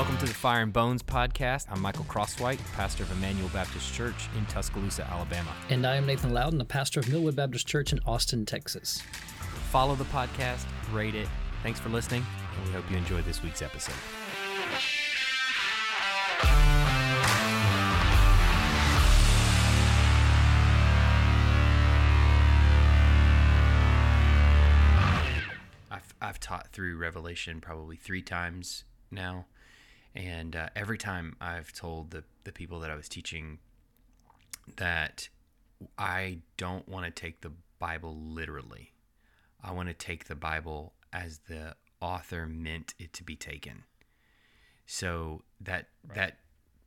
Welcome to the Fire and Bones podcast. I'm Michael Crosswhite, pastor of Emmanuel Baptist Church in Tuscaloosa, Alabama. And I am Nathan Loudon, the pastor of Millwood Baptist Church in Austin, Texas. Follow the podcast, rate it. Thanks for listening, and we hope you enjoyed this week's episode. I've, I've taught through Revelation probably three times now. And uh, every time I've told the, the people that I was teaching that I don't want to take the Bible literally. I want to take the Bible as the author meant it to be taken. So that right. that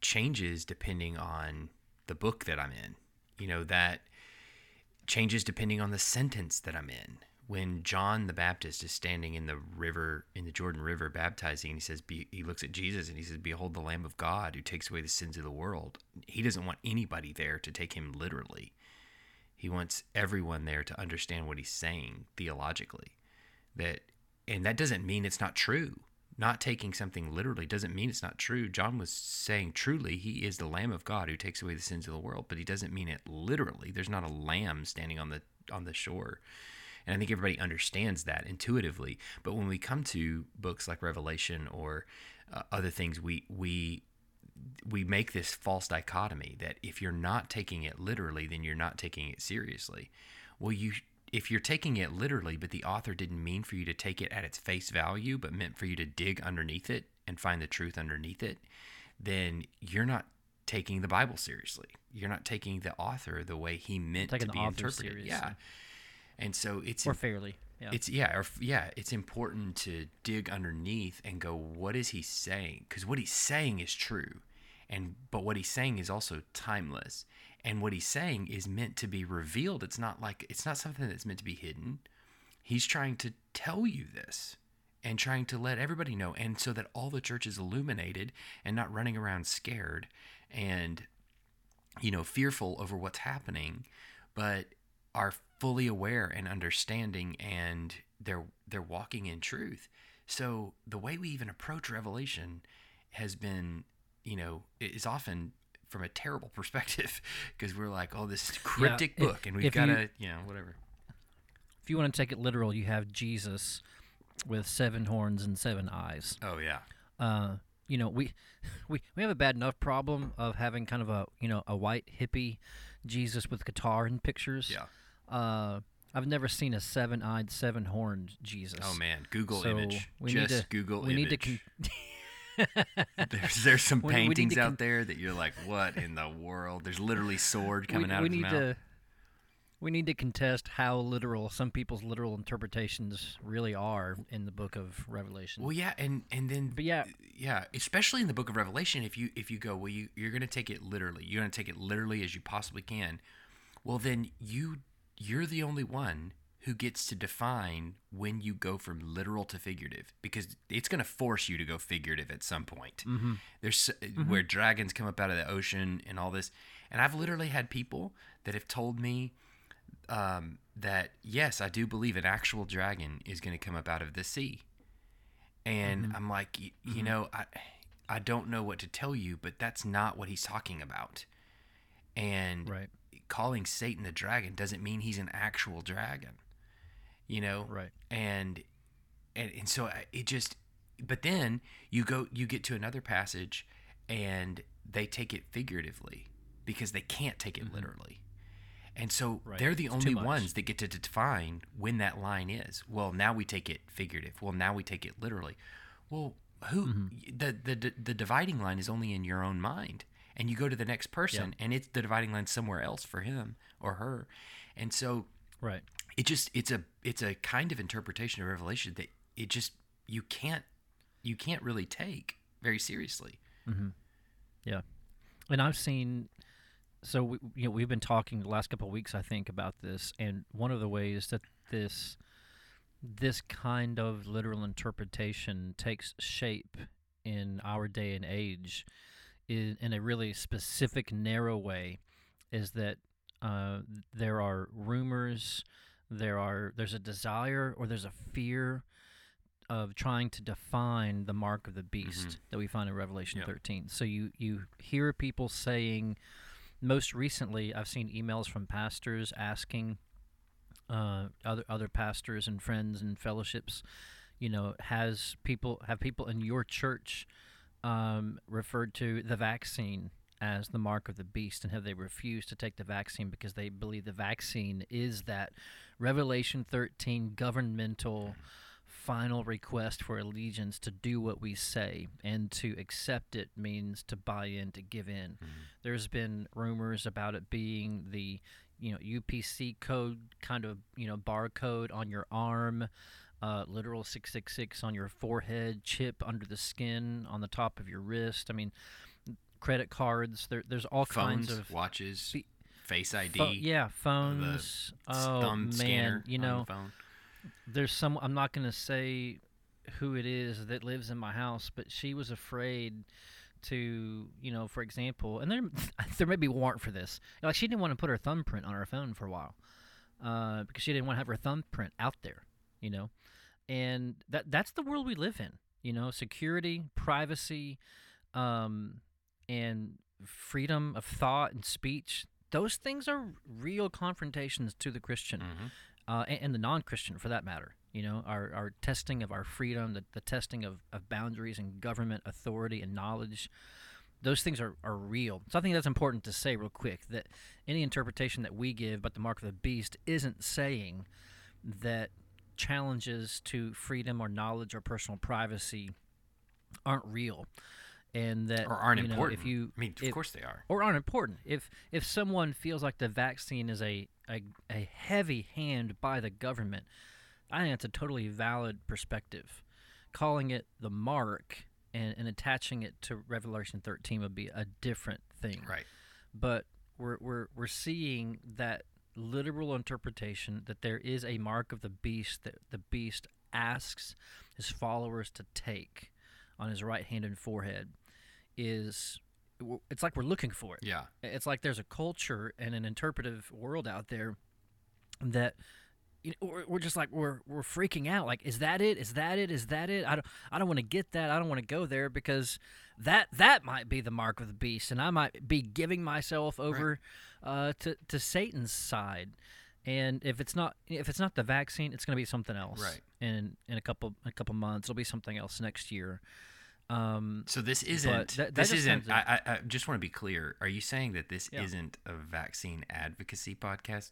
changes depending on the book that I'm in. You know, that changes depending on the sentence that I'm in when John the Baptist is standing in the river, in the Jordan River, baptizing, and he says, he looks at Jesus and he says, Behold the Lamb of God who takes away the sins of the world. He doesn't want anybody there to take him literally. He wants everyone there to understand what he's saying theologically. That, and that doesn't mean it's not true. Not taking something literally doesn't mean it's not true. John was saying truly, he is the Lamb of God who takes away the sins of the world, but he doesn't mean it literally. There's not a lamb standing on the on the shore and I think everybody understands that intuitively. But when we come to books like Revelation or uh, other things, we we we make this false dichotomy that if you're not taking it literally, then you're not taking it seriously. Well, you if you're taking it literally, but the author didn't mean for you to take it at its face value, but meant for you to dig underneath it and find the truth underneath it, then you're not taking the Bible seriously. You're not taking the author the way he meant to be interpreted. Seriously. Yeah and so it's or fairly. Yeah. It's yeah, or, yeah. It's important to dig underneath and go, what is he saying? Because what he's saying is true, and but what he's saying is also timeless, and what he's saying is meant to be revealed. It's not like it's not something that's meant to be hidden. He's trying to tell you this and trying to let everybody know, and so that all the church is illuminated and not running around scared and you know fearful over what's happening, but are fully aware and understanding and they're they're walking in truth. So the way we even approach revelation has been, you know, is often from a terrible perspective because we're like, oh, this cryptic yeah, book, and we've got to, you know, whatever. If you want to take it literal, you have Jesus with seven horns and seven eyes. Oh yeah. Uh, you know, we we we have a bad enough problem of having kind of a you know a white hippie Jesus with guitar and pictures. Yeah. Uh, I've never seen a seven-eyed, seven-horned Jesus. Oh man, Google so image. We Just need to, Google we image. Need to con- there's there's some paintings we out there that you're like, what in the world? There's literally sword coming out of his mouth. To, we need to contest how literal some people's literal interpretations really are in the book of Revelation. Well, yeah, and and then but yeah, yeah, especially in the book of Revelation, if you if you go, well, you you're going to take it literally. You're going to take it literally as you possibly can. Well, then you you're the only one who gets to define when you go from literal to figurative because it's going to force you to go figurative at some point. Mm-hmm. There's mm-hmm. where dragons come up out of the ocean and all this. And I've literally had people that have told me um, that, yes, I do believe an actual dragon is going to come up out of the sea. And mm-hmm. I'm like, you, you mm-hmm. know, I, I don't know what to tell you, but that's not what he's talking about. And right calling Satan the dragon doesn't mean he's an actual dragon. You know? Right. And and and so it just but then you go you get to another passage and they take it figuratively because they can't take it mm-hmm. literally. And so right. they're the it's only ones that get to define when that line is. Well, now we take it figurative. Well, now we take it literally. Well, who mm-hmm. the, the the dividing line is only in your own mind and you go to the next person and it's the dividing line somewhere else for him or her. And so right. it just it's a it's a kind of interpretation of revelation that it just you can't you can't really take very seriously. Mm-hmm. yeah. And i've seen so we, you know we've been talking the last couple of weeks i think about this and one of the ways that this this kind of literal interpretation takes shape in our day and age in, in a really specific, narrow way is that uh, there are rumors, there are there's a desire or there's a fear of trying to define the mark of the beast that we find in Revelation Yep. 13. So you you hear people saying most recently I've seen emails from pastors asking uh, other other pastors and friends and fellowships, you know, has people have people in your church um, referred to the vaccine as the mark of the beast, and have they refused to take the vaccine because they believe the vaccine is that Revelation 13 governmental final request for allegiance to do what we say, and to accept it means to buy in, to give in. There's been rumors about it being the you know UPC code kind of you know barcode on your arm, uh, literal six six six on your forehead, chip under the skin on the top of your wrist. I mean, credit cards. There, there's all Phones, kinds of watches, Be- Face ID, pho- yeah phones. oh thumb man, scanner you know the there's some i'm not going to say who it is that lives in my house but she was afraid to you know for example and there there may be warrant for this like she didn't want to put her thumbprint on her phone for a while uh, because she didn't want to have her thumbprint out there you know and that that's the world we live in you know security privacy um, and freedom of thought and speech those things are real confrontations to the christian Mhm. uh, and, and the non-Christian for that matter. You know, our, our testing of our freedom, the, the testing of, of boundaries and government authority and knowledge, those things are, are real. So I think that's important to say real quick that any interpretation that we give about the mark of the beast isn't saying that challenges to freedom or knowledge or personal privacy aren't real. And that or aren't you know, important. If you, I mean, of if- course they are. or aren't important. If if someone feels like the vaccine is a, a, a heavy hand by the government, I think that's a totally valid perspective. Calling it the mark and, and attaching it to Revelation 13 would be a different thing. Right. But we're, we're, we're seeing that literal interpretation that there is a mark of the beast that the beast asks his followers to take on his right hand and forehead is it's like we're looking for it. Yeah. It's like there's a culture and an interpretive world out there that you know, we're, we're just like we're we're freaking out. Like, is that it? Is that it? Is that it? I don't I don't want to get that. I don't want to go there because that that might be the mark of the beast, and I might be giving myself over uh, to to Satan's side. And if it's not if it's not the vaccine, it's going to be something else. Right. In in a couple a couple months, it'll be something else next year. Um, So this isn't. that- that this isn't. I, I, I just want to be clear. Are you saying that this Yeah. isn't a vaccine advocacy podcast?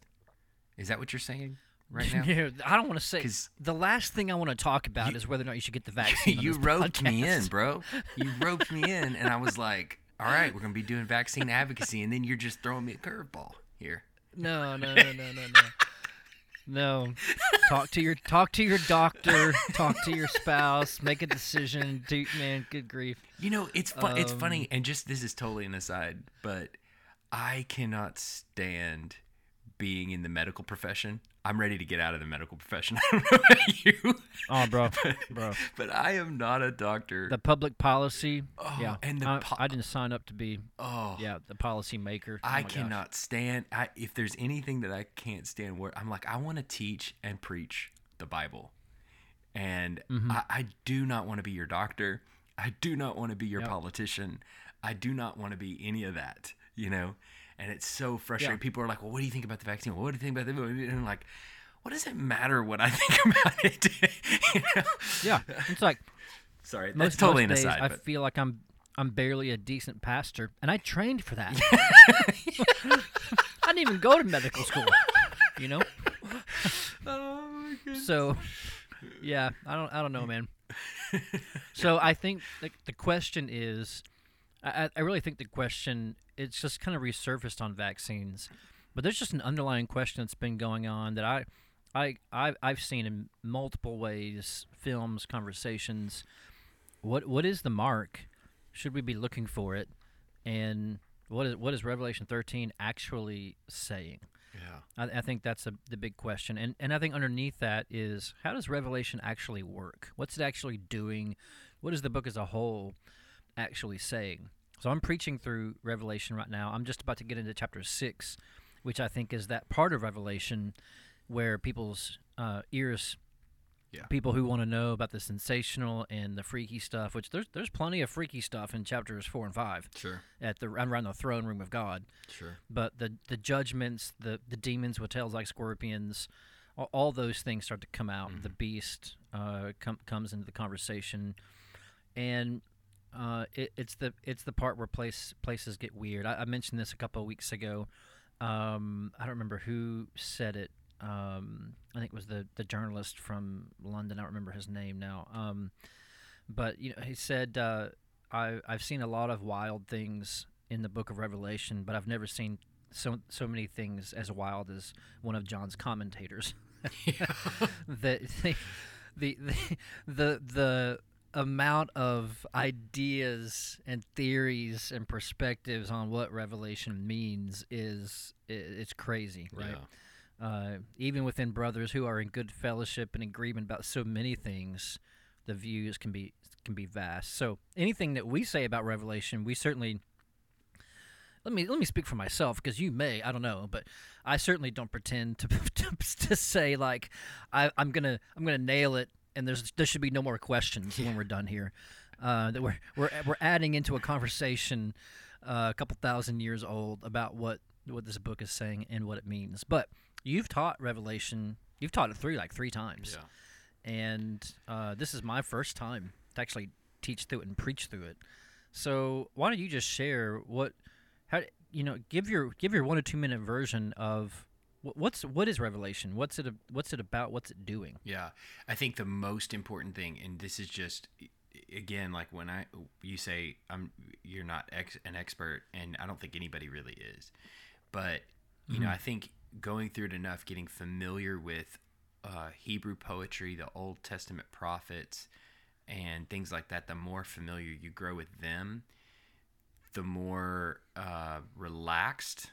Is that what you're saying right now? Yeah, I don't want to say. the last thing I want to talk about You- is whether or not you should get the vaccine. you roped me in, bro. You roped me in, and I was like, "All right, we're gonna be doing vaccine advocacy," and then you're just throwing me a curveball here. No, no, no, no, no, no. No. Talk to your talk to your doctor. Talk to your spouse. Make a decision. Dude, man, good grief. You know, it's fun. it's Um, funny, and just this is totally an aside, but I cannot stand being in the medical profession. I'm ready to get out of the medical profession. I don't know about you, Oh, bro, but, bro. but I am not a doctor. The public policy. Oh, yeah, and the I, po- I didn't sign up to be. oh, Yeah, the policy maker. Oh I my gosh. cannot stand. I, if there's anything that I can't stand, where I'm like, I want to teach and preach the Bible, and Mm-hmm. I, I do not want to be your doctor. I do not want to be your Yep. politician. I do not want to be any of that. You know, and it's so frustrating. Yeah. People are like, "Well, what do you think about the vaccine? What do you think about the?" And I'm like, "What does it matter what I think about it?" you know? Yeah, it's like Sorry, that's most, totally most an days aside. I but feel like I'm I'm barely a decent pastor, and I trained for that. I didn't even go to medical school. You know. oh my goodness. So, yeah, I don't, I don't know, man. so I think the, the question is, I- I really think the question it's just kind of resurfaced on vaccines, but there's just an underlying question that's been going on that I, I, I've, I've seen in multiple ways, films, conversations. What, what is the mark? Should we be looking for it? And what is, what is Revelation 13 actually saying? yeah. I, I think that's a, the big question, and and I think underneath that is how does Revelation actually work? What's it actually doing? What is the book as a whole actually saying? So I'm preaching through Revelation right now. I'm just about to get into chapter six, which I think is that part of Revelation where people's uh, ears Yeah. People who want to know about the sensational and the freaky stuff, which there's there's plenty of freaky stuff in chapters four and five Sure. at the around the throne room of God. Sure. But the the judgments, the the demons with tails like scorpions, all, all those things start to come out. The beast uh, com- comes into the conversation, and uh, it, it's the it's the part where place places get weird. I, I mentioned this a couple of weeks ago. Um, I don't remember who said it. Um, I think it was the the journalist from London. I don't remember his name now. Um, but you know, he said uh, I I've seen a lot of wild things in the Book of Revelation, but I've never seen so so many things as wild as one of John's commentators. that the, the the the the amount of ideas and theories and perspectives on what revelation means is it's crazy right? Uh, even within brothers who are in good fellowship and agreement about so many things the views can be can be vast. So anything that we say about revelation we certainly let me let me speak for myself because you may I don't know, but I certainly don't pretend to to, to say like I, I'm gonna I'm gonna nail it and there's there should be no more questions when we're done here. Uh, that we're we're we're adding into a conversation uh, a couple thousand years old about what what this book is saying and what it means. But you've taught Revelation, you've taught it three like three times, Yeah. and uh, this is my first time to actually teach through it and preach through it. So why don't you just share what, how you know, give your give your one or two minute version of what's what is Revelation? What's it what's it about? What's it doing? Yeah, I think the most important thing, and this is just again like when I you say I'm you're not ex, an expert, and I don't think anybody really is, but you know I think going through it enough, getting familiar with uh, Hebrew poetry, the Old Testament prophets, and things like that, the more familiar you grow with them, the more uh, relaxed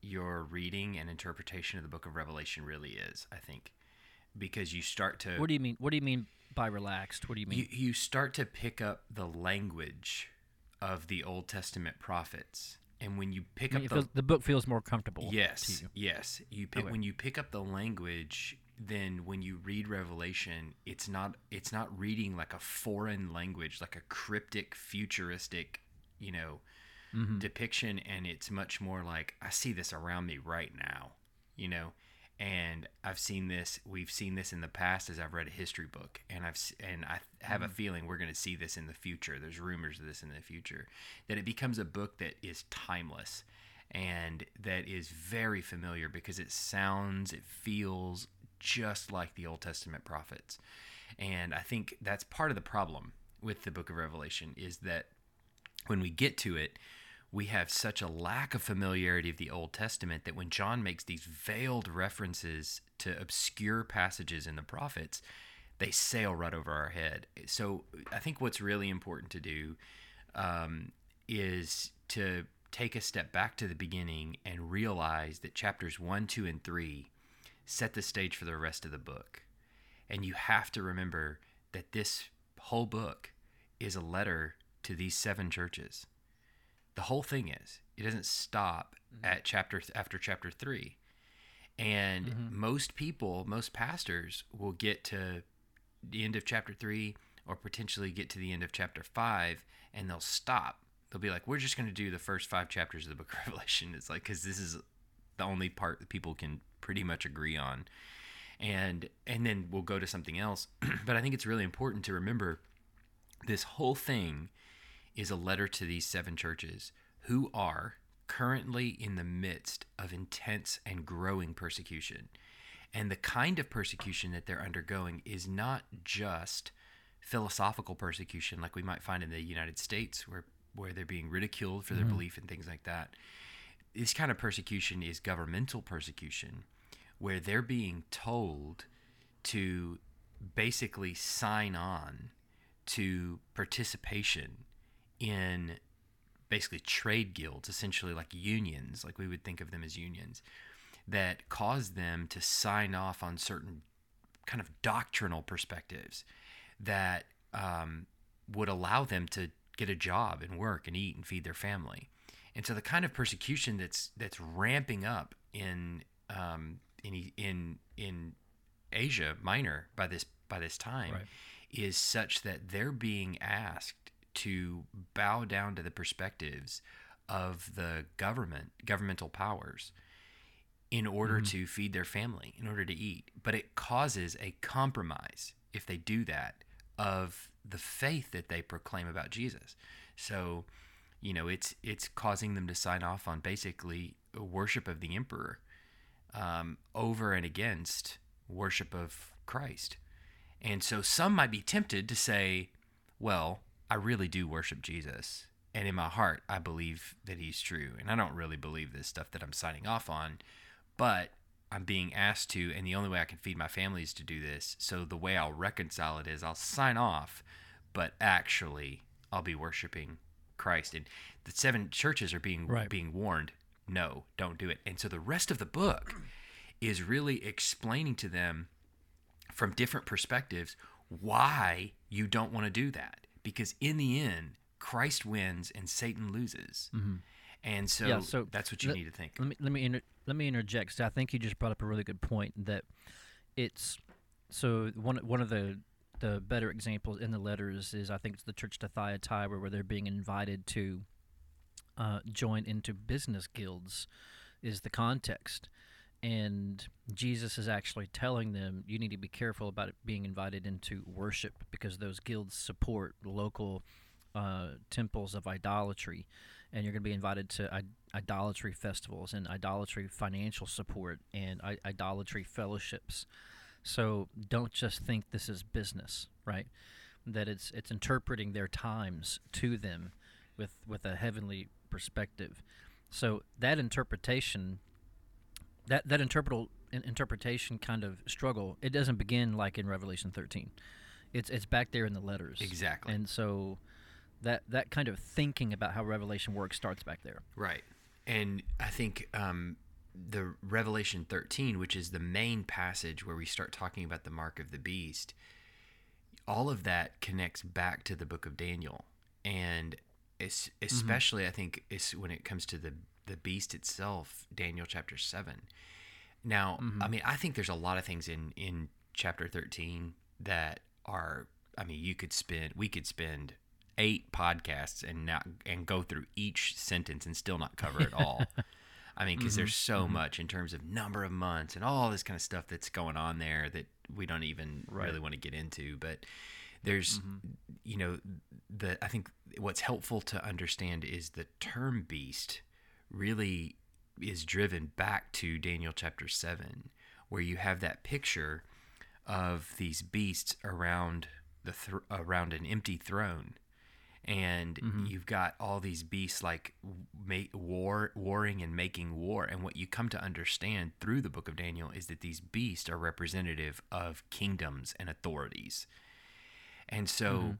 your reading and interpretation of the book of Revelation really is, I think. Because you start to What do you mean? What do you mean by relaxed? What do you mean? you, you start to pick up the language of the Old Testament prophets. And when you pick I mean, up the feels, the book feels more comfortable. Yes, you. yes. You pick Okay. when you pick up the language, then when you read Revelation, it's not it's not reading like a foreign language, like a cryptic, futuristic, you know, Mm-hmm. depiction, and it's much more like I see this around me right now, you know. And I've seen this. We've seen this in the past as I've read a history book, and I've and I have Mm-hmm. a feeling we're going to see this in the future. There's rumors of this in the future that it becomes a book that is timeless and that is very familiar because it sounds, it feels just like the Old Testament prophets. And I think that's part of the problem with the book of Revelation is that when we get to it, we have such a lack of familiarity of the Old Testament that when John makes these veiled references to obscure passages in the prophets, they sail right over our head. So I think what's really important to do um, is to take a step back to the beginning and realize that chapters one, two, and three set the stage for the rest of the book. And you have to remember that this whole book is a letter to these seven churches. The whole thing is. It doesn't stop mm-hmm. at chapter after chapter 3. And mm-hmm. most people, most pastors will get to the end of chapter 3 or potentially get to the end of chapter 5 and they'll stop. They'll be like, "We're just going to do the first 5 chapters of the book of Revelation." It's like cuz this is the only part that people can pretty much agree on. And and then we'll go to something else. but I think it's really important to remember this whole thing is a letter to these seven churches who are currently in the midst of intense and growing persecution. And the kind of persecution that they're undergoing is not just philosophical persecution like we might find in the United States where where they're being ridiculed for their mm-hmm. belief and things like that. This kind of persecution is governmental persecution where they're being told to basically sign on to participation in basically trade guilds, essentially like unions, like we would think of them as unions, that cause them to sign off on certain kind of doctrinal perspectives that um, would allow them to get a job and work and eat and feed their family. And so the kind of persecution that's that's ramping up in um, in in in Asia Minor by this by this time Right. is such that they're being asked to bow down to the perspectives of the government, governmental powers, in order to feed their family, in order to eat. But it causes a compromise if they do that of the faith that they proclaim about Jesus. So, you know, it's it's causing them to sign off on basically worship of the emperor um, over and against worship of Christ. And so some might be tempted to say, well, I really do worship Jesus. And in my heart, I believe that he's true. And I don't really believe this stuff that I'm signing off on, but I'm being asked to. And the only way I can feed my family is to do this. So the way I'll reconcile it is I'll sign off, but actually, I'll be worshiping Christ. And the seven churches are being Right. being warned, no, don't do it. And so the rest of the book is really explaining to them from different perspectives why you don't want to do that. Because in the end, Christ wins and Satan loses. And so, Mm-hmm. Yeah, so that's what you let- need to think. Let me let me inter- let me interject. 'cause I think you just brought up a really good point that it's so one one of the the better examples in the letters is I think it's the church to Thyatira where they're being invited to uh, join into business guilds is the context. And Jesus is actually telling them you need to be careful about being invited into worship because those guilds support local uh, temples of idolatry, and you're going to be invited to I- idolatry festivals and idolatry financial support and I- idolatry fellowships. So don't just think this is business, right? That it's it's interpreting their times to them with with a heavenly perspective. So that interpretation, that that interpretable in- interpretation kind of struggle, it doesn't begin like in Revelation 13. It's it's back there in the letters. Exactly. And so that that kind of thinking about how Revelation works starts back there. Right. And I think um, the Revelation 13, which is the main passage where we start talking about the mark of the beast, all of that connects back to the book of Daniel. And it's, especially, I think, it's when it comes to the, the beast itself, Daniel chapter 7. Now, mm-hmm. I mean, I think there's a lot of things in, in chapter 13 that are, I mean, you could spend, we could spend eight podcasts and not and go through each sentence and still not cover it all. I mean, because there's mm-hmm. so mm-hmm. much in terms of number of months and all this kind of stuff that's going on there that we don't even really want to get into. But there's, you know, the I think what's helpful to understand is the term beast really is driven back to Daniel chapter seven, where you have that picture of these beasts around the thr around an empty throne. And mm-hmm. you've got all these beasts like make war warring and making war. And what you come to understand through the book of Daniel is that these beasts are representative of kingdoms and authorities. And so mm-hmm.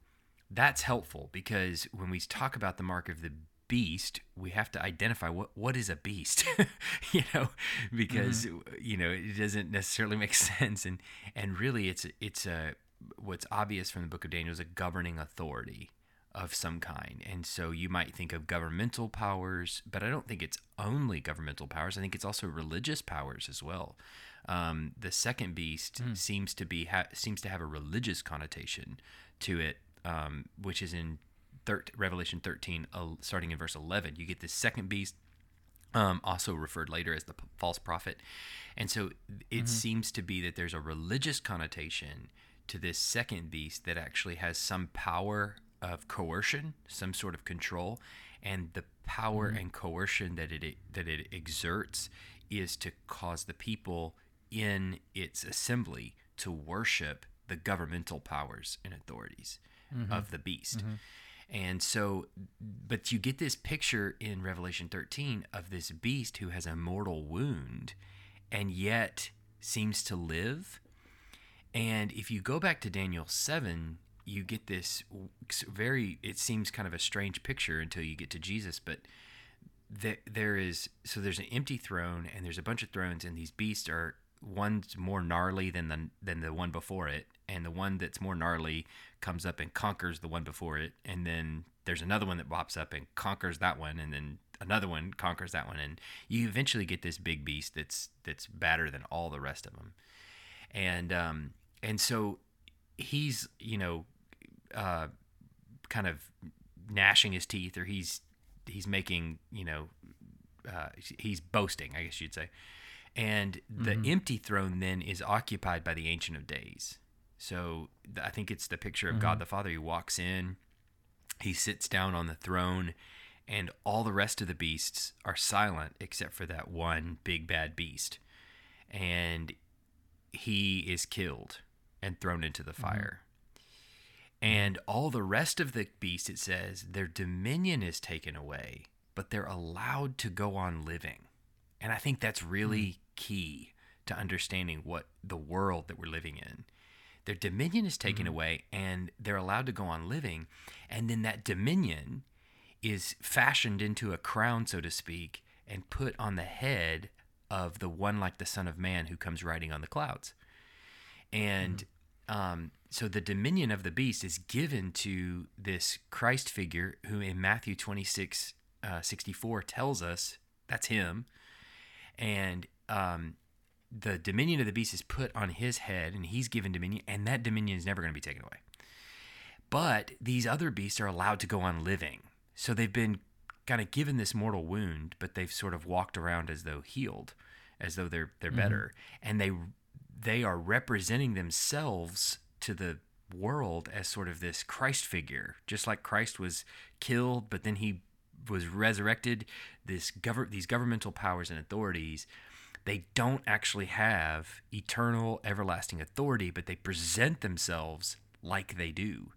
that's helpful because when we talk about the mark of the beast we have to identify what what is a beast you know because you know it doesn't necessarily make sense and and really it's it's a what's obvious from the book of Daniel is a governing authority of some kind. And so you might think of governmental powers, but I don't think it's only governmental powers. I think it's also religious powers as well. Um, the second beast seems to be ha- seems to have a religious connotation to it, um, which is in thir- Revelation 13, uh, starting in verse 11. You get this second beast um, also referred later as the p- false prophet. And so it seems to be that there's a religious connotation to this second beast that actually has some power of coercion, some sort of control, and the power and coercion that it that it exerts is to cause the people in its assembly to worship the governmental powers and authorities of the beast. And so, but you get this picture in Revelation 13 of this beast who has a mortal wound and yet seems to live. And if you go back to Daniel 7, you get this very, it seems kind of a strange picture until you get to Jesus, but there, there is, so there's an empty throne and there's a bunch of thrones, and these beasts are, one's more gnarly than the, than the one before it. And the one that's more gnarly comes up and conquers the one before it. And then there's another one that pops up and conquers that one. And then another one conquers that one. And you eventually get this big beast that's, that's badder than all the rest of them. and um, and so he's you know uh, kind of gnashing his teeth, or he's he's making you know uh, he's boasting, I guess you'd say. And the Mhm. empty throne then is occupied by the Ancient of Days. So th- I think it's the picture of God Mhm. the Father. He walks in, he sits down on the throne, and all the rest of the beasts are silent except for that one big bad beast. And he is killed and thrown into the fire. And all the rest of the beasts, it says, their dominion is taken away, but they're allowed to go on living. And I think that's really key to understanding what the world that we're living in. Their dominion is taken Mhm. away and they're allowed to go on living. And then that dominion is fashioned into a crown, so to speak, and put on the head of the one like the Son of Man who comes riding on the clouds. And um, so the dominion of the beast is given to this Christ figure who in Matthew 26, uh, 64 tells us that's him. And um, the dominion of the beast is put on his head and he's given dominion, and that dominion is never going to be taken away. But these other beasts are allowed to go on living. So they've been kind of given this mortal wound, but they've sort of walked around as though healed, as though they're they're Mhm. better, and they they are representing themselves to the world as sort of this Christ figure, just like Christ was killed, but then he was resurrected. This govern these governmental powers and authorities, they don't actually have eternal, everlasting authority, but they present themselves like they do.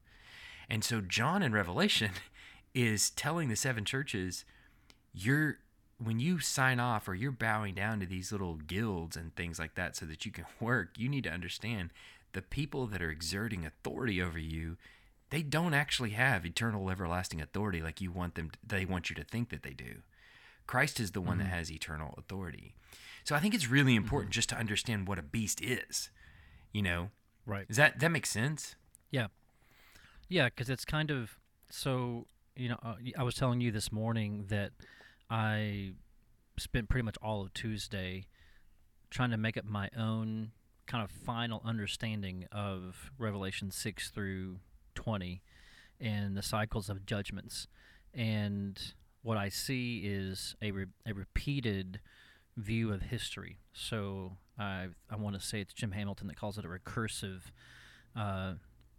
And so John in Revelation is telling the seven churches, you're when you sign off or you're bowing down to these little guilds and things like that so that you can work, you need to understand the people that are exerting authority over you, they don't actually have eternal everlasting authority like you want them they want you to think that they do. Christ is the one that Mhm. has eternal authority. So I think it's really important just to understand what a beast is. You know, Right. does that that makes sense? Yeah, yeah, because it's kind of so. You know, uh, I was telling you this morning that I spent pretty much all of Tuesday trying to make up my own kind of final understanding of Revelation six through twenty and the cycles of judgments. And what I see is a re- a repeated view of history. So I I want to say it's Jim Hamilton that calls it a recursive uh,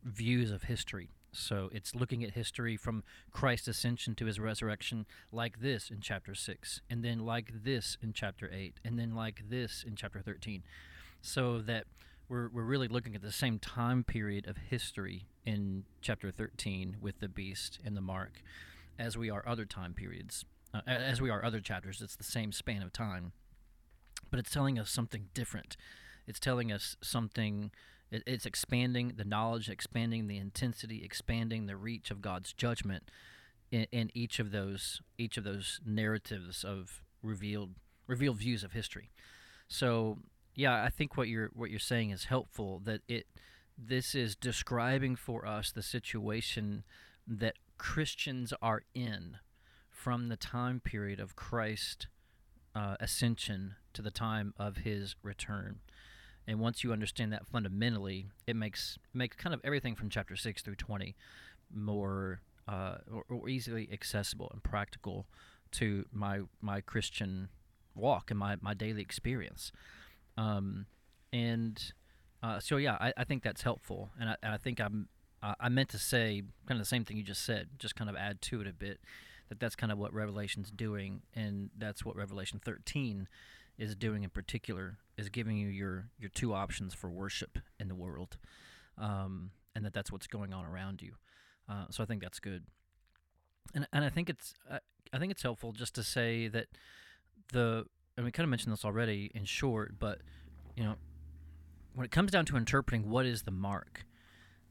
views of history. So it's looking at history from Christ's ascension to his resurrection, like this in chapter 6, and then like this in chapter 8, and then like this in chapter 13. So that we're, we're really looking at the same time period of history in chapter 13 with the beast and the mark as we are other time periods, uh, as we are other chapters. It's the same span of time. But it's telling us something different. It's telling us something it, it's expanding the knowledge, expanding the intensity, expanding the reach of God's judgment in, in each of those each of those narratives of revealed revealed views of history. So yeah, I think what you're what you're saying is helpful. That it this is describing for us the situation that Christians are in from the time period of Christ uh, ascension to the time of his return. And once you understand that fundamentally, it makes makes kind of everything from chapter six through twenty more uh, or, or easily accessible and practical to my my Christian walk and my, my daily experience. Um, and uh, so yeah, I, I think that's helpful, and I, and I think I'm I meant to say kind of the same thing you just said, just kind of add to it a bit. That that's kind of what Revelation's doing, and that's what Revelation 13 is doing in particular is giving you your your two options for worship in the world, um, and that that's what's going on around you. Uh, so I think that's good, and and I think it's uh, I think it's helpful just to say that the and we kind of mentioned this already in short, but you know when it comes down to interpreting what is the mark,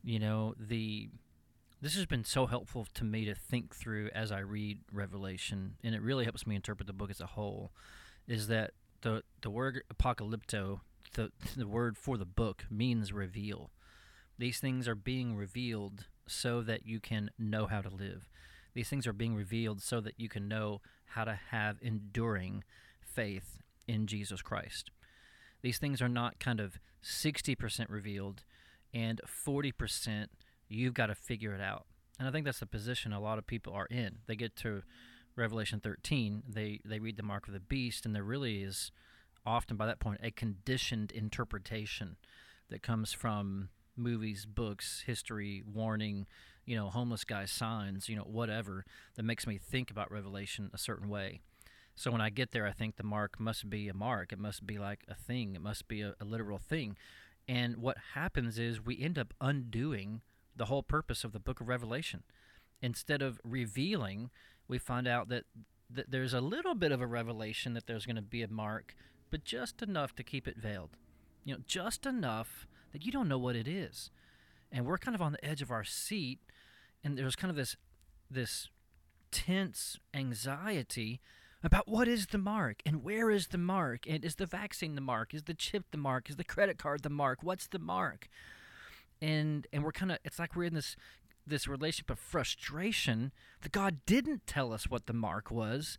you know the this has been so helpful to me to think through as I read Revelation, and it really helps me interpret the book as a whole. Is that the the word apocalypto, the the word for the book means reveal. These things are being revealed so that you can know how to live. These things are being revealed so that you can know how to have enduring faith in Jesus Christ. These things are not kind of 60% revealed and 40% you've got to figure it out. And I think that's the position a lot of people are in. They get to Revelation 13, they they read the mark of the beast and there really is often by that point a conditioned interpretation that comes from movies, books, history, warning, you know, homeless guy signs, you know, whatever that makes me think about Revelation a certain way. So when I get there, I think the mark must be a mark. It must be like a thing. It must be a, a literal thing. And what happens is we end up undoing the whole purpose of the book of Revelation. Instead of revealing, we find out that, that there's a little bit of a revelation that there's going to be a mark, but just enough to keep it veiled. You know, just enough that you don't know what it is. And we're kind of on the edge of our seat, and there's kind of this this tense anxiety about what is the mark and where is the mark and is the vaccine the mark is the chip the mark is the credit card the mark what's the mark and and we're kind of it's like we're in this this relationship of frustration that god didn't tell us what the mark was.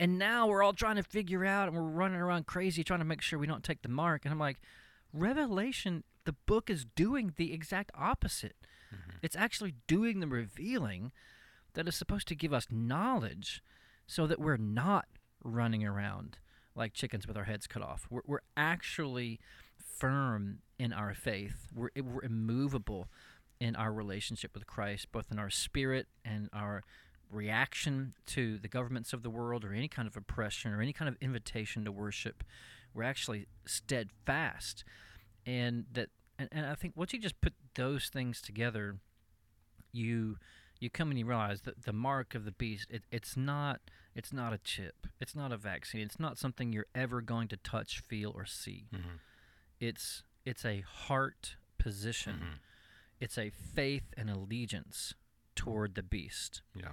And now we're all trying to figure out and we're running around crazy trying to make sure we don't take the mark. And i'm like revelation the book is doing the exact opposite. Mm-hmm. it's actually doing the revealing that is supposed to give us knowledge so that we're not running around like chickens with our heads cut off. We're, we're actually firm in our faith, we're, we're immovable in our relationship with Christ, both in our spirit and our reaction to the governments of the world or any kind of oppression or any kind of invitation to worship. We're actually steadfast. And that and, and I think once you just put those things together, you you come and you realize that the mark of the beast it, it's not it's not a chip it's not a vaccine it's not something you're ever going to touch feel or see Mhm. it's it's a heart position Mhm. It's a faith and allegiance toward the beast Yeah.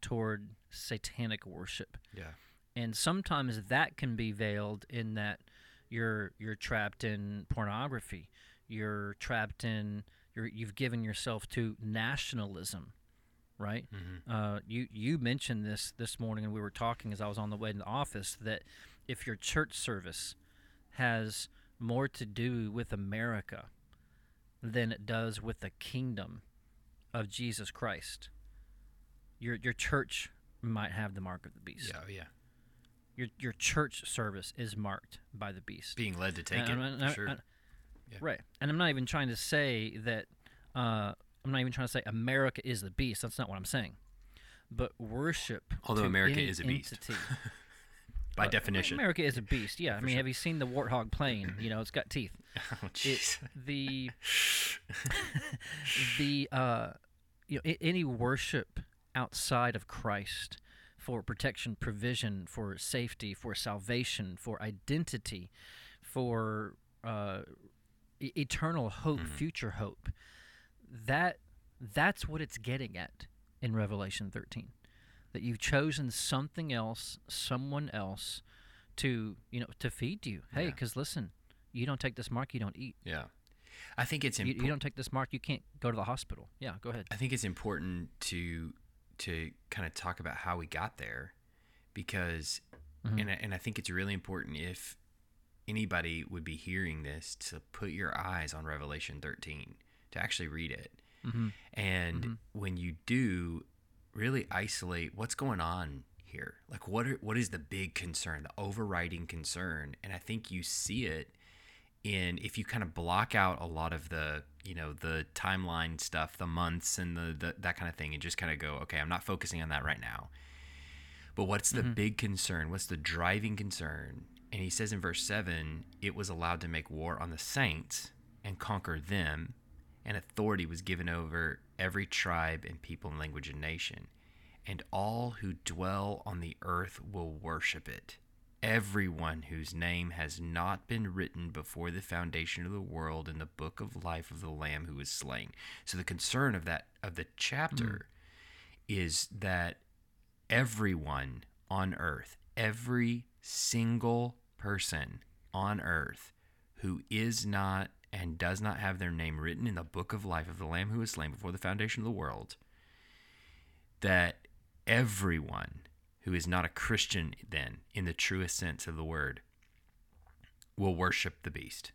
toward satanic worship Yeah. and sometimes that can be veiled in that you're you're trapped in pornography you're trapped in you're, you've given yourself to nationalism right Mhm. uh, you you mentioned this this morning and we were talking as I was on the way to the office that if your church service has more to do with America than it does with the kingdom of Jesus Christ your your church might have the mark of the beast Yeah. Yeah. your your church service is marked by the beast. Being led to take And it. I'm- sure. I'm- Yeah. Right, and I'm not even trying to say that. Uh, I'm not even trying to say America is the beast. That's not what I'm saying. But worship. Although America is a beast. entity- By Uh, definition. America is a beast. Yeah, I mean, sure. have you seen the warthog plane? You know, it's got teeth. oh, It, jeez. the the uh, you know, a- any worship outside of Christ for protection, provision, for safety, for salvation, for identity, for uh, e- eternal hope, Mhm. future hope. That that's what it's getting at in Revelation 13. That you've chosen something else, someone else to, you know, to feed you. Hey, Yeah. cuz listen, you don't take this mark, you don't eat. Yeah. I think it's You, important. you don't take this mark, you can't go to the hospital. Yeah, go ahead. I think it's important to to kind of talk about how we got there because Mhm. and I, and I think it's really important if anybody would be hearing this to put your eyes on Revelation 13 to actually read it Mm-hmm. and Mhm. when you do really isolate what's going on here? Like what are, what is the big concern the overriding concern? And i think you see it in if you kind of block out a lot of the you know the timeline stuff the months and the, the that kind of thing and just kind of go okay i'm not focusing on that right now. But what's the Mhm. big concern? What's the driving concern? And he says in verse 7 it was allowed to make war on the saints and conquer them and authority was given over every tribe and people and language and nation. And all who dwell on the earth will worship it. Everyone whose name has not been written before the foundation of the world in the book of life of the lamb who was slain. So the concern of that of the chapter hmm. is that everyone on earth every single person on earth who is not and does not have their name written in the book of life of the lamb who was slain before the foundation of the world that everyone who is not a christian then in the truest sense of the word will worship the beast.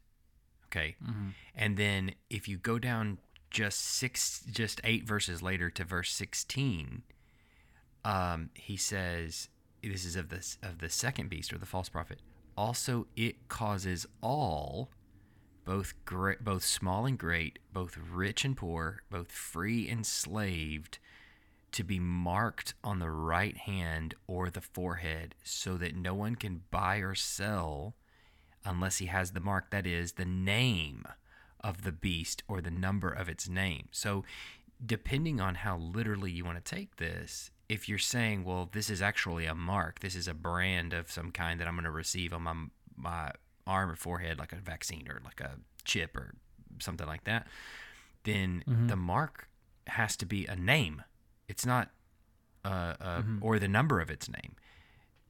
Okay. Mm-hmm. And then if you go down just six, just eight verses later to verse 16, um, he says, this is of the, of the second beast or the false prophet. Also, it causes all, both great, both small and great, both rich and poor, both free and enslaved, to be marked on the right hand or the forehead, so that no one can buy or sell unless he has the mark, that is, the name of the beast or the number of its name. So, depending on how literally you want to take this, if you're saying, well, this is actually a mark, this is a brand of some kind that I'm going to receive on my, my arm or forehead, like a vaccine or like a chip or something like that, then Mhm. the mark has to be a name. It's not, uh, uh, Mhm. or the number of its name.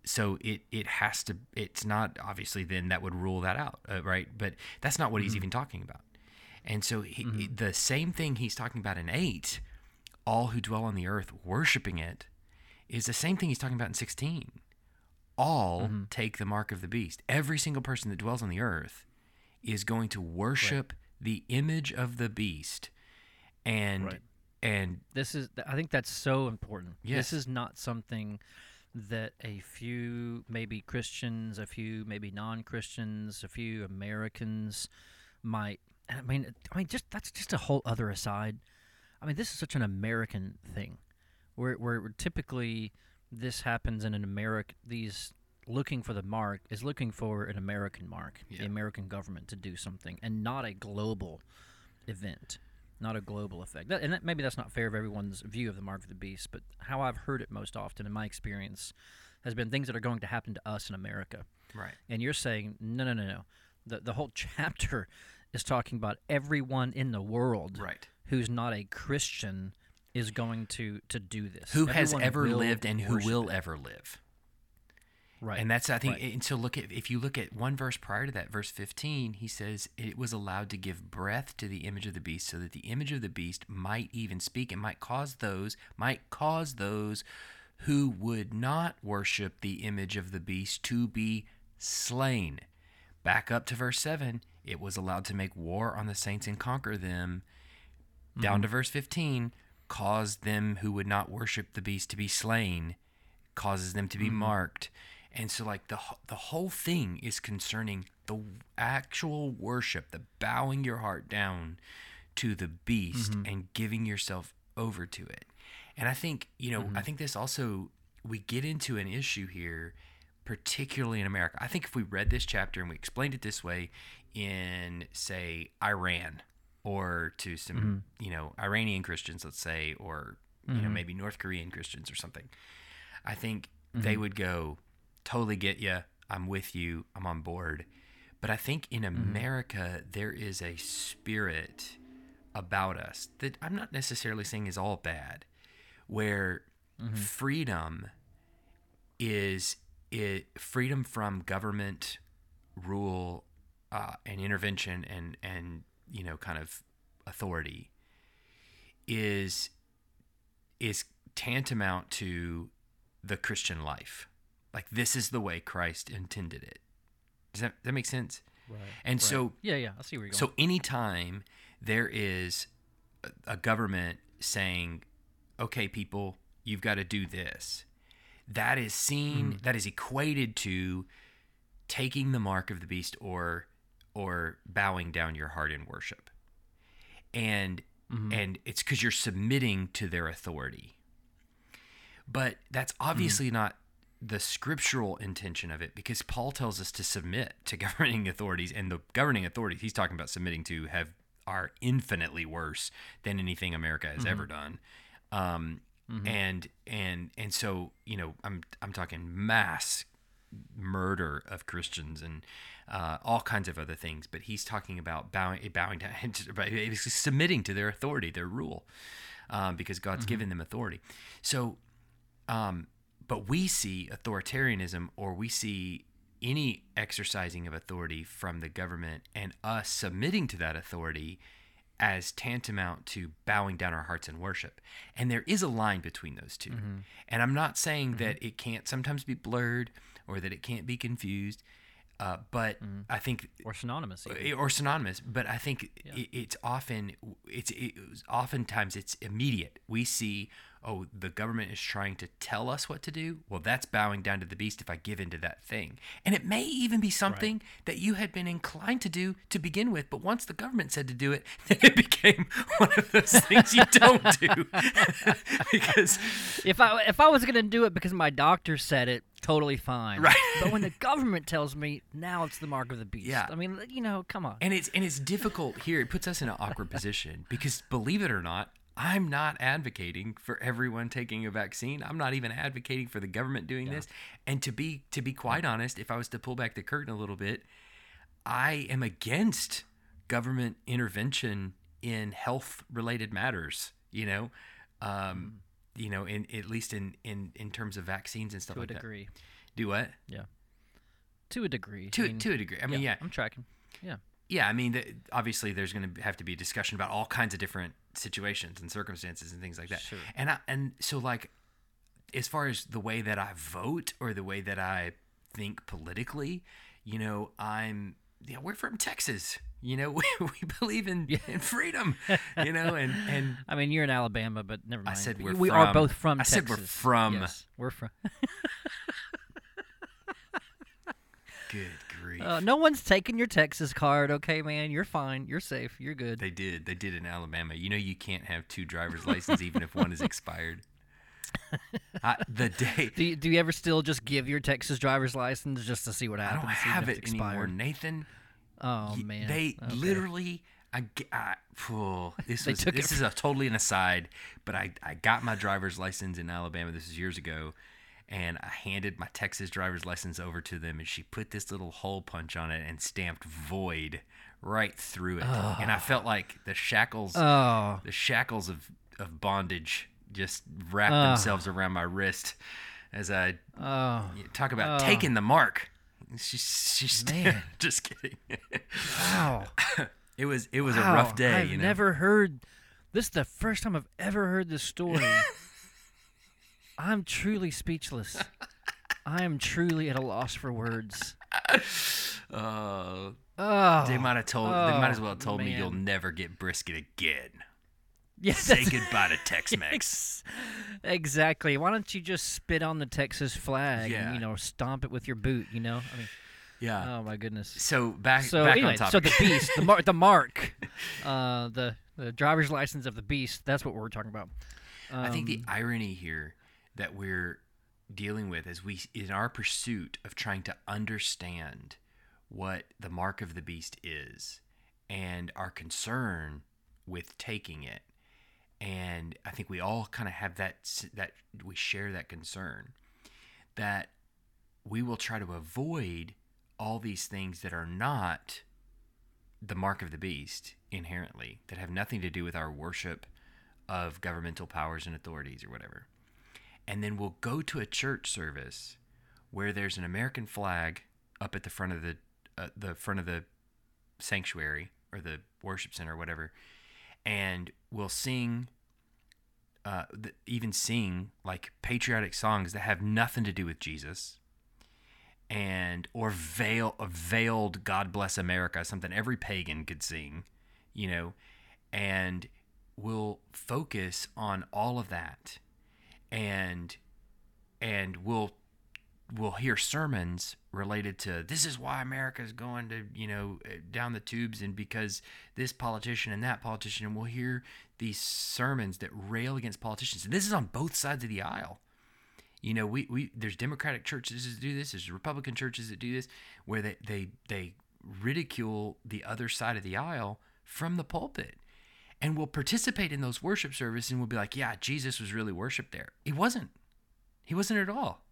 So it it has to. It's not obviously. Then that would rule that out, uh, right? But that's not what he's even talking about. And so he, the same thing he's talking about in eight, all who dwell on the earth worshiping it, is the same thing he's talking about in sixteen. All mm-hmm. take the mark of the beast. Every single person that dwells on the earth is going to worship the image of the beast, and Right. and This is I think that's so important. Yes. This is not something that a few maybe Christians, a few maybe non-Christians, a few Americans might I mean I mean just that's just a whole other aside. I mean this is such an American thing. Where where typically this happens in an American these looking for the mark is looking for an American mark, Yeah. the American government to do something and not a global event, not a global effect. That, and that, maybe that's not fair of everyone's view of the mark of the beast, but how I've heard it most often in my experience has been things that are going to happen to us in America. right. And you're saying, no, no, no, no. The, the whole chapter is talking about everyone in the world Right. who's not a Christian is going to, to do this. Who has ever lived and who will it. ever live? Right. And that's I think Right. and so look at if you look at one verse prior to that, verse 15, he says it was allowed to give breath to the image of the beast so that the image of the beast might even speak and might cause those might cause those who would not worship the image of the beast to be slain. Back up to verse 7, it was allowed to make war on the saints and conquer them. Down mm-hmm. to verse 15, caused them who would not worship the beast to be slain, causes them to be mm-hmm. marked. And so like the the whole thing is concerning the actual worship, the bowing your heart down to the beast mm-hmm. and giving yourself over to it. And I think, you know, I mm-hmm. think this also we get into an issue here particularly in America. I think if we read this chapter and we explained it this way in say Iran or to some, mm-hmm. you know, Iranian Christians let's say or you know mm-hmm. maybe North Korean Christians or something. I think they mm-hmm. would go, totally get you. I'm with you. I'm on board. But I think in America, there is a spirit about us that I'm not necessarily saying is all bad, where freedom is it freedom from government rule uh, and intervention and and you know kind of authority is is tantamount to the Christian life. Like this is the way Christ intended it. Does that, that make sense? Right. And so yeah, yeah, I see where you're going. so anytime there is a, a government saying, "Okay, people, you've got to do this," that is seen hmm. that is equated to taking the mark of the beast or or bowing down your heart in worship. And mm-hmm. and it's cuz you're submitting to their authority. But that's obviously mm. not the scriptural intention of it because Paul tells us to submit to governing authorities and the governing authorities he's talking about submitting to have are infinitely worse than anything America has ever mm-hmm. done. Um, mm-hmm. and and and so, you know, I'm I'm talking mass murder of Christians and uh, all kinds of other things. But he's talking about bowing, bowing down, basically submitting to their authority, their rule, um, because God's given them authority. So, um, but we see authoritarianism, or we see any exercising of authority from the government, and us submitting to that authority as tantamount to bowing down our hearts in worship. And there is a line between those 2 And I'm not saying that it can't sometimes be blurred or that it can't be confused. Uh, but I think or synonymous. even. or synonymous but i think Yeah. it, it's often it's it's oftentimes it's immediate we see oh the government is trying to tell us what to do well that's bowing down to the beast if i give into that thing and it may even be something that you had been inclined to do to begin with but once the government said to do it then it became one of those things you don't do because If I if I was gonna do it because my doctor said it, totally fine. Right. But when the government tells me, now it's the mark of the beast. Yeah. I mean, you know, come on. and it's and it's difficult here. It puts us in an awkward position because believe it or not, I'm not advocating for everyone taking a vaccine. I'm not even advocating for the government doing this. And to be to be quite honest, if I was to pull back the curtain a little bit, I am against government intervention in health related matters, you know. Um, you know, in at least in in in terms of vaccines and stuff to a like that. degree. Do what? Yeah. To a degree. To I mean, to a degree. I mean, yeah. I'm tracking. Yeah. Yeah, I mean, the, obviously, there's going to have to be a discussion about all kinds of different situations and circumstances and things like that. Sure. And I, and so like, as far as the way that I vote or the way that I think politically, you know, I'm yeah, we're from Texas. You know, we, we believe in, in freedom. You know, and and I mean, you're in Alabama, but never mind. said we're we are both from I Texas. said we're from. Yes, we're from. good grief, Uh, no one's taking your Texas card, okay, man. You're fine. You're safe. You're good. they did they did in Alabama. You know, you can't have two driver's licenses even if one is expired. I, the day Do you, do you ever still just give your Texas driver's license just to see what I happens? don't have it it's anymore, expired? Nathan. Oh man, They Okay. literally. I phew, this They was this is a totally an aside, but I, I got my driver's license in Alabama. This is years ago, and I handed my Texas driver's license over to them, and she put this little hole punch on it and stamped void right through it, and I felt like the shackles Oh, the shackles of, of bondage just wrapped themselves around my wrist as I oh, talk about Oh. taking the mark. She's she's Man. just kidding. wow. It was it was a rough day. I've you know? never heard. This is the first time I've ever heard this story. I'm truly speechless. I am truly at a loss for words. Uh, Oh, they might have told. they might as oh, well have told me you'll never get brisket again. Yes, Say goodbye to Tex-Mex. Exactly. Why don't you just spit on the Texas flag Yeah. and you know stomp it with your boot? You know, I mean, Yeah. oh my goodness. So back So back anyway, on topic. so the beast, the mark, the mark, uh, the the driver's license of the beast. That's what we're talking about. I think the Um, irony here that we're dealing with is we in our pursuit of trying to understand what the mark of the beast is and our concern with taking it and I think we all kind of have that that we share that concern that we will try to avoid all these things that are not the mark of the beast inherently that have nothing to do with our worship of governmental powers and authorities or whatever. And then we'll go to a church service where there's an American flag up at the front of the uh, the front of the sanctuary or the worship center or whatever, and we'll sing. Uh, th- even sing like patriotic songs that have nothing to do with Jesus, and or veil a veiled "God bless America," something every pagan could sing, you know, and we'll focus on all of that and and we'll we'll hear sermons related to this is why America is going to you know uh, down the tubes and because this politician and that politician and we'll hear these sermons that rail against politicians. And this is on both sides of the aisle. You know we, we there's democratic churches that do this there's republican churches that do this where they they they ridicule the other side of the aisle from the pulpit and we'll participate in those worship services and we'll be like yeah jesus was really worshiped there. He wasn't. He wasn't at all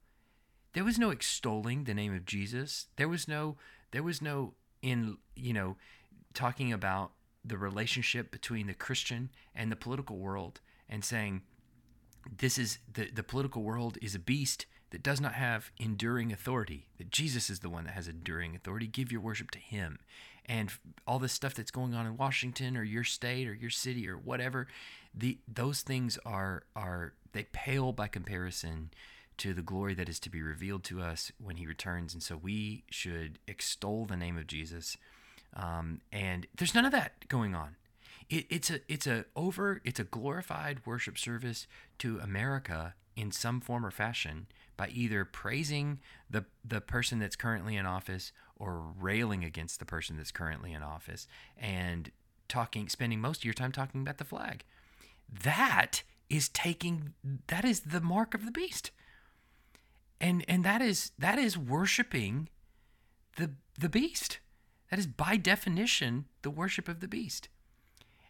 there was no extolling the name of jesus. There was no there was no in you know talking about the relationship between the christian and the political world and saying this is the, the political world is a beast that does not have enduring authority that jesus is the one that has enduring authority. Give your worship to him. And all this stuff that's going on in washington or your state or your city or whatever the those things are are they pale by comparison to the glory that is to be revealed to us when he returns. And so we should extol the name of Jesus. Um, and there's none of that going on. It, it's a it's a over it's a glorified worship service to America in some form or fashion by either praising the the person that's currently in office or railing against the person that's currently in office and talking spending most of your time talking about the flag. That is taking that is the mark of the beast and and that is that is worshiping the the beast. That is by definition the worship of the beast.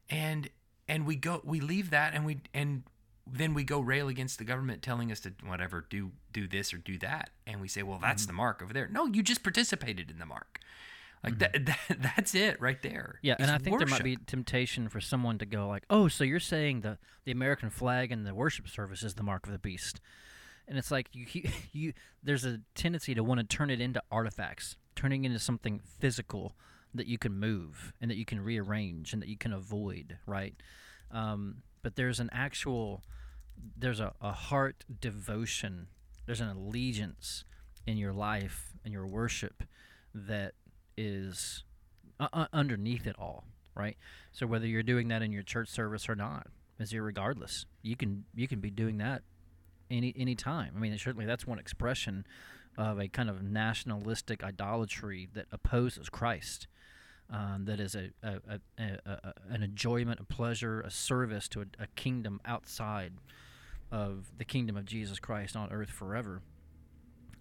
And and we go we leave that and we and then we go rail against the government telling us to whatever do do this or do that. And we say well that's mm-hmm. the mark over there. No you just participated in the mark. Like mm-hmm. that, that that's it right there. Yeah and i think worship. there might be temptation for someone to go like oh so you're saying the the american flag and the worship service is the mark of the beast and it's like you, you, there's a tendency to want to turn it into artifacts turning into something physical that you can move and that you can rearrange and that you can avoid right? Um, but there's an actual there's a, a heart devotion there's an allegiance in your life and your worship that is uh, underneath it all right? So whether you're doing that in your church service or not is irregardless. You can you can be doing that any any time. I mean, certainly that's one expression of a kind of nationalistic idolatry that opposes Christ. Um, that is a, a, a, a, an enjoyment, a pleasure, a service to a, kingdom outside of the kingdom of Jesus Christ on earth forever.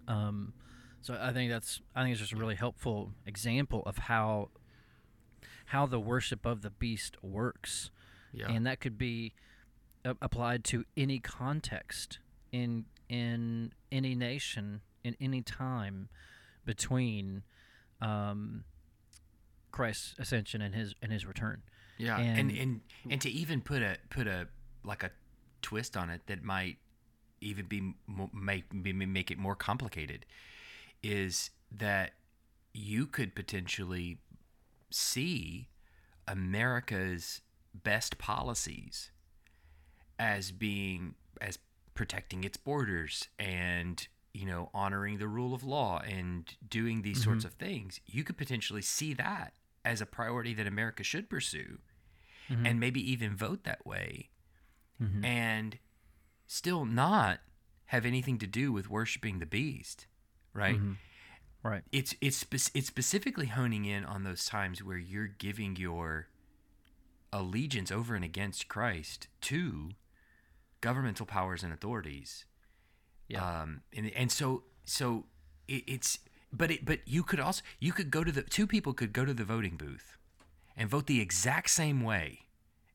Um, so I think that's I think it's just a really helpful example of how how the worship of the beast works, yeah. and that could be applied to any context in in any nation in any time between um, Christ's ascension and his and his return. Yeah, and, and and and to even put a put a like a twist on it that might even be make make it more complicated is that you could potentially see America's best policies as being as protecting its borders and you know honoring the rule of law and doing these mm-hmm. sorts of things you could potentially see that as a priority that america should pursue mm-hmm. and maybe even vote that way mm-hmm. and still not have anything to do with worshiping the beast right mm-hmm. right it's it's spe- it's specifically honing in on those times where you're giving your allegiance over and against Christ to governmental powers and authorities. Yeah. Um, and, and so so it, it's but it but you could also you could go to the two people could go to the voting booth and vote the exact same way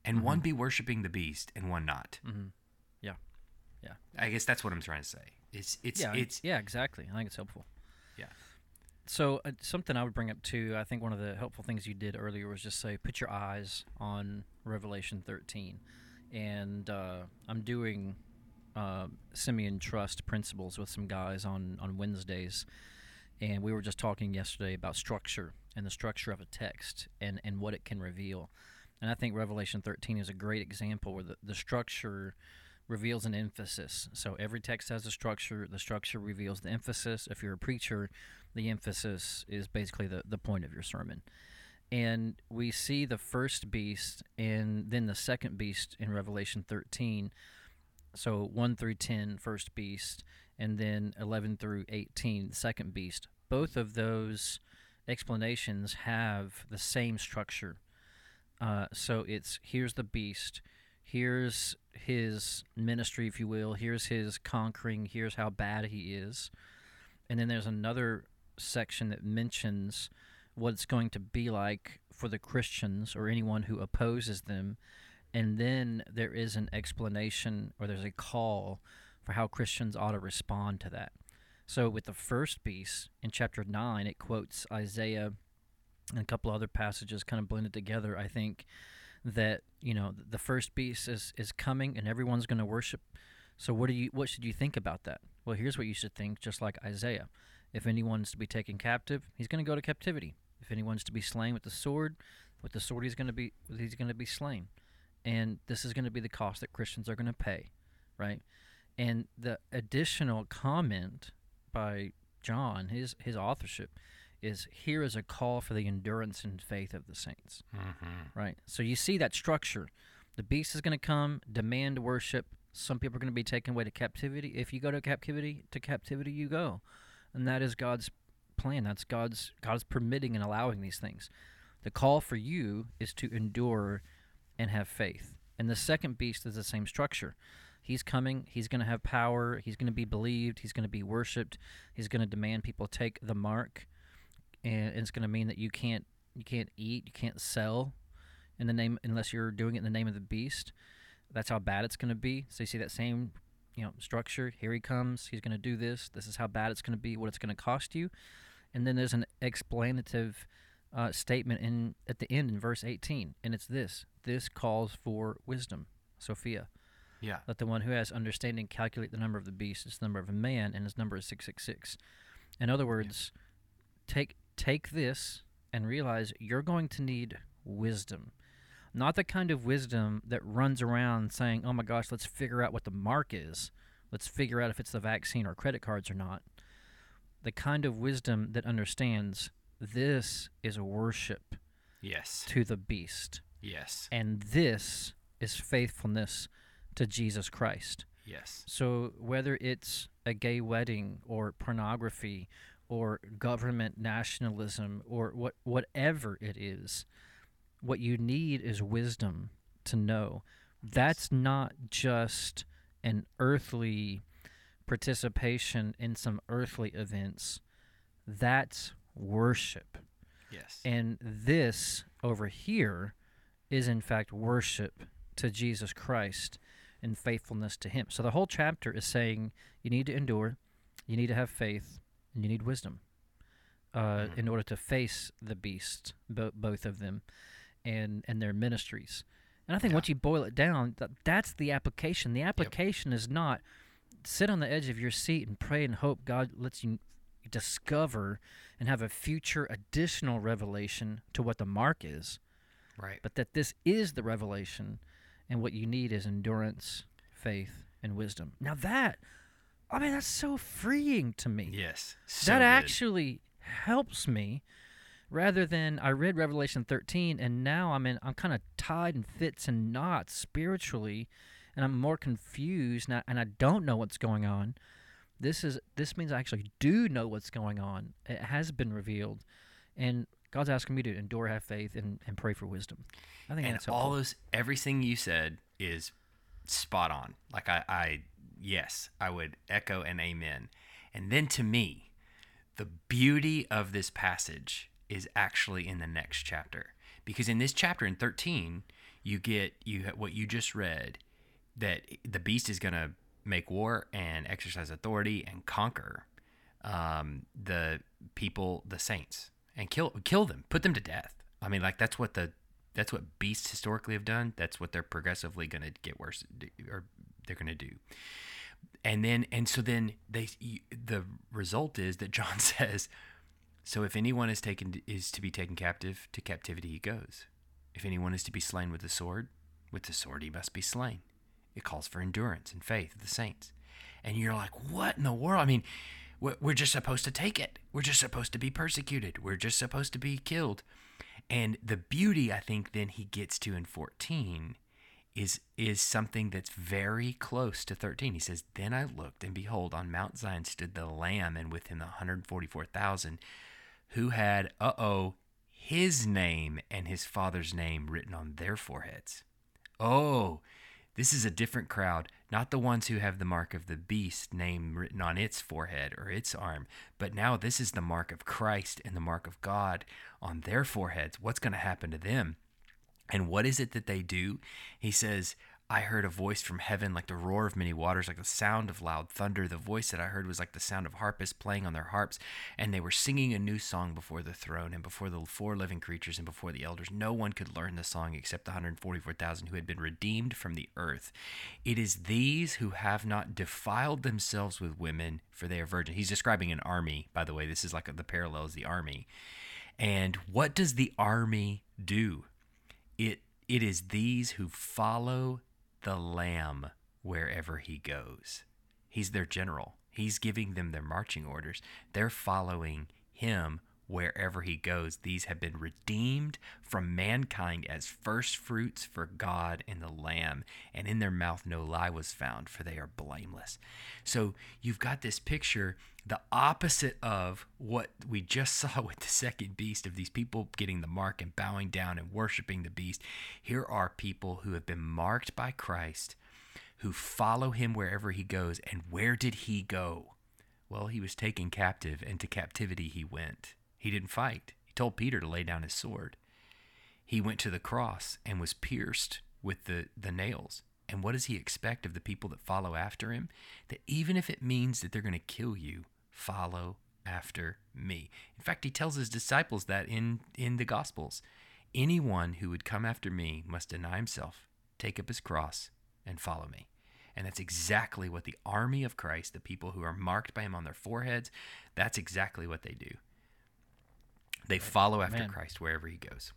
and mm-hmm. one be worshiping the beast and one not. Mm-hmm. Yeah. Yeah. I guess that's what I'm trying to say. It's it's yeah, it's yeah, exactly. I think it's helpful. Yeah. So uh, something I would bring up too. I think one of the helpful things you did earlier was just say put your eyes on Revelation 13 and uh, I'm doing uh, Simeon Trust principles with some guys on on Wednesdays, and we were just talking yesterday about structure and the structure of a text and and what it can reveal. And I think Revelation 13 is a great example where the, the structure reveals an emphasis. So every text has a structure. The structure reveals the emphasis. If you're a preacher, the emphasis is basically the, the point of your sermon and we see the first beast and then the second beast in Revelation 13. So 1 through 10, first beast, and then 11 through 18, second beast. Both of those explanations have the same structure. Uh, so it's here's the beast, here's his ministry, if you will, here's his conquering, here's how bad he is. And then there's another section that mentions what it's going to be like for the Christians or anyone who opposes them. And then there is an explanation or there's a call for how Christians ought to respond to that. So, with the first piece in chapter 9, it quotes Isaiah and a couple other passages kind of blended together. I think that, you know, the first beast is, is coming and everyone's going to worship. So, what, do you, what should you think about that? Well, here's what you should think, just like Isaiah. If anyone's to be taken captive, he's going to go to captivity. If anyone's to be slain with the sword, with the sword he's going to be he's going to be slain, and this is going to be the cost that Christians are going to pay, right? And the additional comment by John, his his authorship, is here is a call for the endurance and faith of the saints. Mm-hmm. Right. So you see that structure. The beast is going to come, demand worship. Some people are going to be taken away to captivity. If you go to captivity, to captivity you go, and that is God's plan. That's God's God's permitting and allowing these things. The call for you is to endure and have faith. And the second beast is the same structure. He's coming. He's going to have power. He's going to be believed. He's going to be worshipped. He's going to demand people take the mark, and it's going to mean that you can't you can't eat, you can't sell in the name unless you're doing it in the name of the beast. That's how bad it's going to be. So you see that same you know structure. Here he comes. He's going to do this. This is how bad it's going to be. What it's going to cost you. And then there's an explanative uh, statement in at the end in verse 18, and it's this: This calls for wisdom, Sophia. Yeah. Let the one who has understanding calculate the number of the beast, its the number of a man, and his number is six six six. In other words, take take this and realize you're going to need wisdom. Not the kind of wisdom that runs around saying, "Oh my gosh, let's figure out what the mark is. Let's figure out if it's the vaccine or credit cards or not." The kind of wisdom that understands this is worship Yes. to the beast, Yes. and this is faithfulness to Jesus Christ. Yes. So whether it's a gay wedding or pornography or government nationalism or what whatever it is, what you need is wisdom to know that's not just an earthly participation in some earthly events. That's worship. Yes. And this over here is, in fact, worship to Jesus Christ and faithfulness to Him. So the whole chapter is saying you need to endure, you need to have faith, and you need wisdom uh, Mhm. in order to face the beast, bo- both of them, and and their ministries. And I think Yeah. once you boil it down, that, that's the application. The application is not sit on the edge of your seat and pray and hope God lets you discover and have a future additional revelation to what the mark is, right. but that this is the revelation, and what you need is endurance, faith, and wisdom. Now that, I mean, that's so freeing to me. Yes. So that good. actually helps me, rather than I read Revelation 13 and now I'm in, I'm kind of tied in fits and knots spiritually, and I'm more confused and I, and I don't know what's going on. This is this means I actually do know what's going on. It has been revealed, and God's asking me to endure, have faith, and, and pray for wisdom. I think and that's helpful. all those everything you said is spot on like I, I yes i would echo and amen and then to me the beauty of this passage is actually in the next chapter because in this chapter in 13 you get you what you just read that the beast is going to make war and exercise authority and conquer um, the people, the saints, and kill kill them, put them to death. I mean, like that's what the that's what beasts historically have done. That's what they're progressively going to get worse, or they're going to do. And then, and so then they, the result is that John says, so if anyone is taken is to be taken captive, to captivity he goes. If anyone is to be slain with the sword, with the sword he must be slain. It calls for endurance and faith of the saints. And you're like, what in the world? I mean, we're just supposed to take it. We're just supposed to be persecuted. We're just supposed to be killed. And the beauty I think then he gets to in 14 is is something that's very close to 13. He says, "Then I looked and behold on Mount Zion stood the lamb and with him the 144,000 who had uh-oh his name and his father's name written on their foreheads." Oh, this is a different crowd, not the ones who have the mark of the beast name written on its forehead or its arm, but now this is the mark of Christ and the mark of God on their foreheads. What's going to happen to them? And what is it that they do? He says, I heard a voice from heaven like the roar of many waters, like the sound of loud thunder. The voice that I heard was like the sound of harpists playing on their harps, and they were singing a new song before the throne and before the four living creatures and before the elders. No one could learn the song except the 144,000 who had been redeemed from the earth. It is these who have not defiled themselves with women, for they are virgins. He's describing an army, by the way. This is like the parallel is the army. And what does the army do? It it is these who follow the lamb wherever he goes. He's their general. He's giving them their marching orders. They're following him wherever he goes. These have been redeemed from mankind as first fruits for God and the Lamb, and in their mouth no lie was found, for they are blameless. So you've got this picture, the opposite of what we just saw with the second beast of these people getting the mark and bowing down and worshiping the beast. Here are people who have been marked by Christ. Who follow him wherever he goes. And where did he go? Well, he was taken captive, and to captivity he went. He didn't fight. He told Peter to lay down his sword. He went to the cross and was pierced with the, the nails. And what does he expect of the people that follow after him? That even if it means that they're going to kill you, follow after me. In fact, he tells his disciples that in, in the Gospels. Anyone who would come after me must deny himself, take up his cross, and follow me. And that's exactly what the army of Christ, the people who are marked by him on their foreheads, that's exactly what they do. They follow after Man. Christ wherever he goes.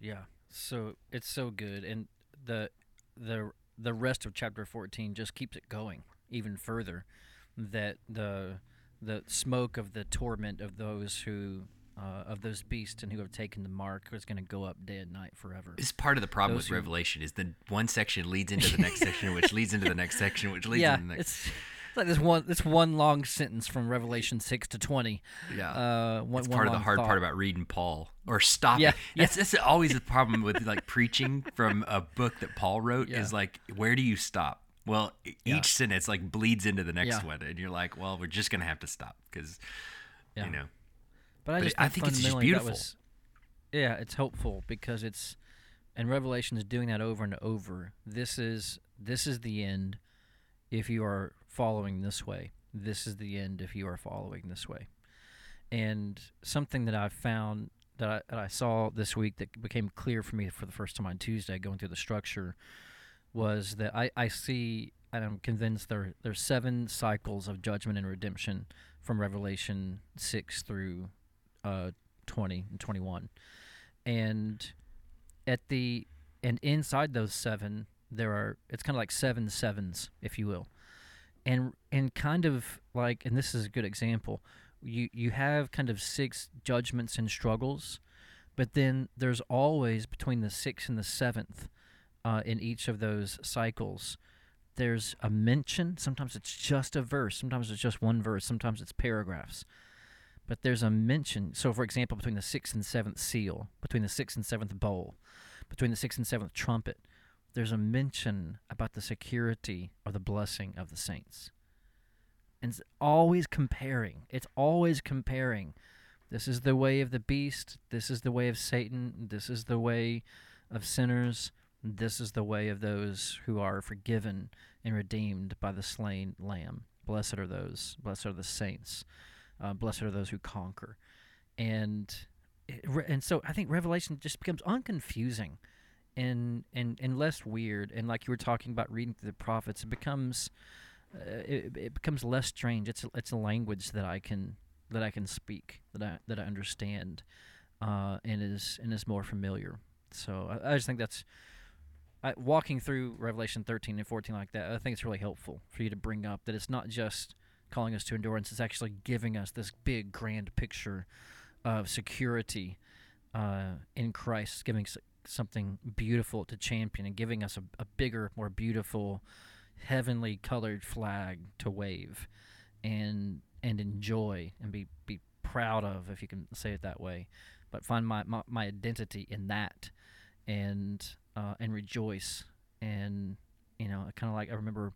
Yeah. So it's so good, and the the the rest of chapter fourteen just keeps it going even further. That the the smoke of the torment of those who uh, of those beasts and who have taken the mark is going to go up day and night forever. This is part of the problem Those with who- Revelation is the one section leads into the next section, which leads into the next section, which leads yeah, into the next. it's, it's like this one this one long sentence from Revelation six to twenty. yeah. Uh, one, one part of the hard thought. part about reading Paul or stopping. Yeah, That's, that's always the problem with like preaching from a book that Paul wrote Yeah. is like, where do you stop? Well, e- Yeah. each sentence like bleeds into the next Yeah. one, and you're like, well, we're just gonna have to stop because, Yeah. you know, But I But just I think it's just beautiful. was- yeah, it's hopeful because it's and Revelation is doing that over and over. This is this is the end if you are following this way. This is the end if you are following this way. And something that I found that I, that I saw this week that became clear for me for the first time on Tuesday, going through the structure, was that I, I see and I'm convinced there there's seven cycles of judgment and redemption from Revelation six through uh, 20 and 21 and at the and inside those seven there are it's kind of like seven sevens if you will and and kind of like and this is a good example you you have kind of six judgments and struggles but then there's always between the sixth and the seventh uh, in each of those cycles there's a mention. Sometimes it's just a verse. Sometimes it's just one verse. Sometimes it's paragraphs. But there's a mention. So, for example, between the sixth and seventh seal, between the sixth and seventh bowl, between the sixth and seventh trumpet, there's a mention about the security or the blessing of the saints. And it's always comparing. It's always comparing. This is the way of the beast. This is the way of Satan. This is the way of sinners. This is the way of those who are forgiven and redeemed by the slain lamb. Blessed are those. Blessed are the saints uh, blessed are those who conquer and and so i think revelation just becomes unconfusing and and and less weird and like you were talking about reading through the prophets it becomes uh, it, it becomes less strange it's a, it's a language that i can that i can speak that i that i understand uh, and is and is more familiar so i, I just think that's I, walking through revelation 13 and 14 like that i think it's really helpful for you to bring up that it's not just calling us to endurance. It's actually giving us this big, grand picture of security uh, in Christ, giving something beautiful to champion and giving us a, a bigger, more beautiful, heavenly colored flag to wave and and enjoy and be, be proud of, if you can say it that way. But find my, my, my identity in that and uh, and rejoice and you know kind of like I remember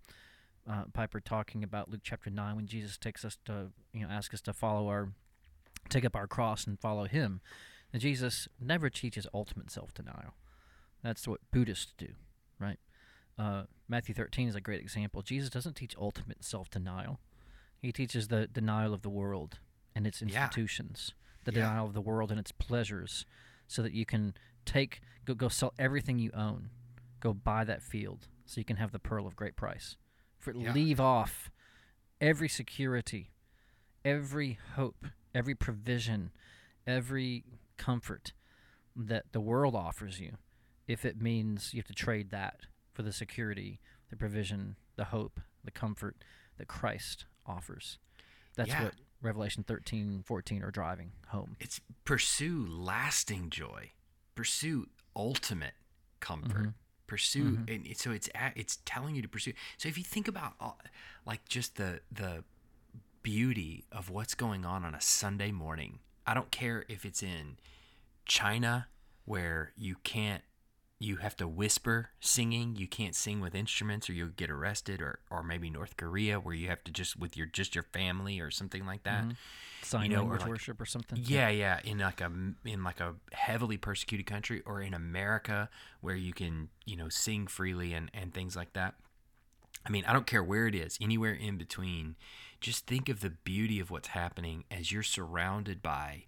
uh, Piper talking about Luke chapter nine when Jesus takes us to you know ask us to follow our take up our cross and follow Him. And Jesus never teaches ultimate self denial. That's what Buddhists do, right? Uh, Matthew 13 is a great example. Jesus doesn't teach ultimate self denial. He teaches the denial of the world and its Yeah. institutions, the Yeah. denial of the world and its pleasures, so that you can take go go sell everything you own, go buy that field, so you can have the pearl of great price. For Yeah. leave off every security, every hope, every provision, every comfort that the world offers you, if it means you have to trade that for the security, the provision, the hope, the comfort that Christ offers. That's Yeah. what Revelation 13, 14 are driving home. It's pursue lasting joy, pursue ultimate comfort, mm-hmm. pursue, mm-hmm. and it- so it's it's telling you to pursue. So if you think about all, like just the the beauty of what's going on on a Sunday morning, I don't care if it's in China where you can't you have to whisper singing you can't sing with instruments or you'll get arrested or or maybe North Korea where you have to just with your just your family or something like that mm-hmm. Sign know, or like- worship or something. yeah, yeah, in like a in like a heavily persecuted country or in America where you can, you know, sing freely and and things like that. I mean, I don't care where it is, anywhere in between. Just think of the beauty of what's happening as you're surrounded by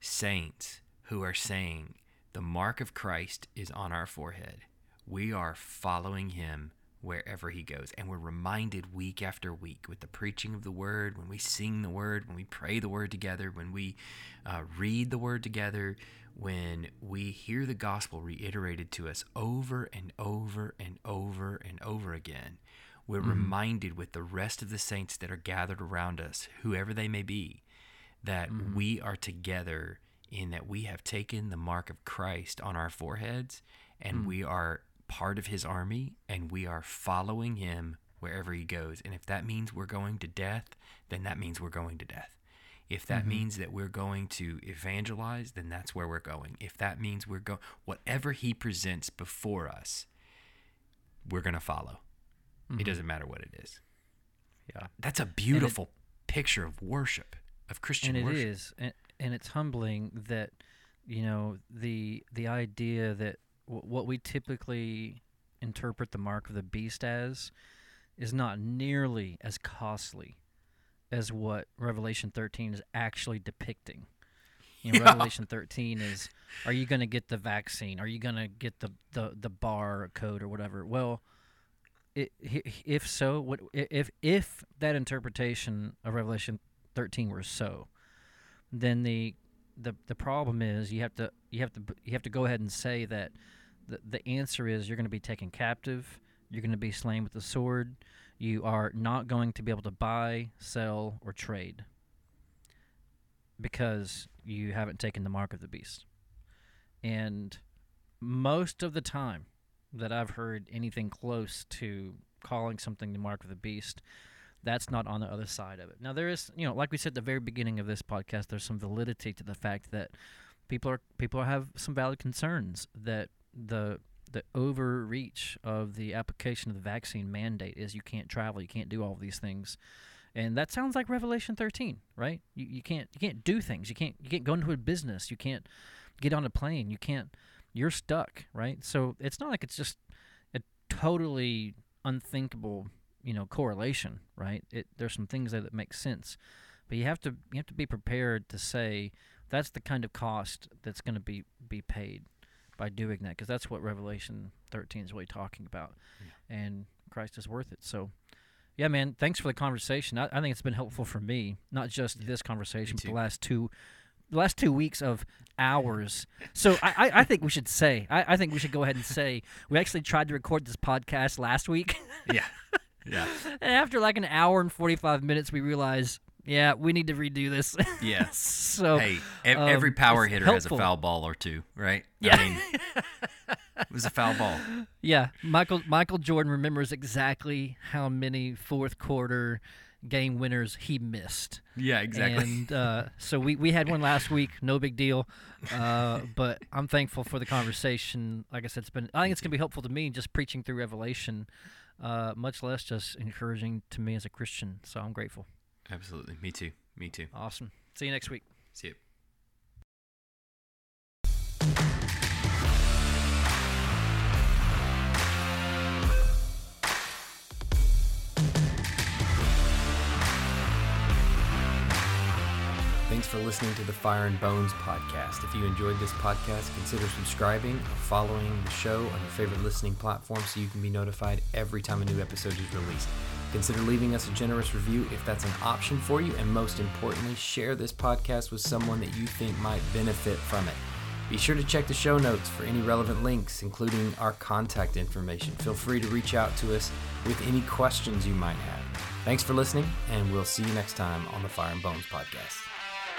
saints who are saying, "The mark of Christ is on our forehead. We are following him wherever he goes." And we're reminded week after week with the preaching of the word, when we sing the word, when we pray the word together, when we uh, read the word together, when we hear the gospel reiterated to us over and over and over and over again, we're mm-hmm. reminded with the rest of the saints that are gathered around us, whoever they may be, that mm-hmm. we are together in that we have taken the mark of Christ on our foreheads and mm. we are part of his army and we are following him wherever he goes. And if that means we're going to death, then that means we're going to death. If that mm-hmm. means that we're going to evangelize, then that's where we're going. If that means we're going, whatever he presents before us, we're going to follow. It mm-hmm. doesn't matter what it is. Yeah. That's a beautiful picture of worship, of Christian and it worship. is, and, and it's humbling that you know the the idea that w- what we typically interpret the mark of the beast as is not nearly as costly as what Revelation 13 is actually depicting. You know, Yeah. Revelation 13 is are you going to get the vaccine? Are you going to get the, the the bar code or whatever? Well, it, if so, what if if that interpretation of Revelation 13 were so, then the the the problem is you have to you have to you have to go ahead and say that the the answer is you're going to be taken captive, you're going to be slain with the sword, you are not going to be able to buy, sell, or trade because you haven't taken the mark of the beast. And most of the time that I've heard anything close to calling something the mark of the beast, that's not on the other side of it. Now there is, you know, like we said at the very beginning of this podcast, there's some validity to the fact that people are people have some valid concerns that the the overreach of the application of the vaccine mandate is you can't travel, you can't do all these things. And that sounds like Revelation 13, right? You, you can't you can't do things. You can't you can't go into a business. You can't get on a plane. You can't you're stuck, right? So it's not like it's just a totally unthinkable, you know, correlation, right? It there's some things there that make sense, but you have to you have to be prepared to say that's the kind of cost that's going to be be paid by doing that because that's what Revelation 13 is really talking about, and Christ is worth it. So. Yeah, man. Thanks for the conversation. I, I think it's been helpful for me, not just this conversation, but the last two, the last two weeks of hours. So I, I, I think we should say, I, I think we should go ahead and say we actually tried to record this podcast last week, yeah. Yeah. and after like an hour and forty five minutes, we realized, yeah, we need to redo this. Yeah. so hey, ev- um, every power hitter has a foul ball or two, right? Yeah. I mean, it was a foul ball. yeah, Michael Michael Jordan remembers exactly how many fourth quarter game winners he missed. Yeah, exactly. And uh, so we, we had one last week, no big deal. Uh, but I'm thankful for the conversation. Like I said, it's been I think it's gonna be helpful to me just preaching through Revelation, uh, much less just encouraging to me as a Christian. So I'm grateful. Absolutely. Me too. Me too. Awesome. See you next week. See you. Thanks for listening to the Fire and Bones podcast. If you enjoyed this podcast, consider subscribing or following the show on your favorite listening platform so you can be notified every time a new episode is released. Consider leaving us a generous review if that's an option for you, and most importantly, share this podcast with someone that you think might benefit from it. Be sure to check the show notes for any relevant links, including our contact information. Feel free to reach out to us with any questions you might have. Thanks for listening, and we'll see you next time on the Fire and Bones podcast.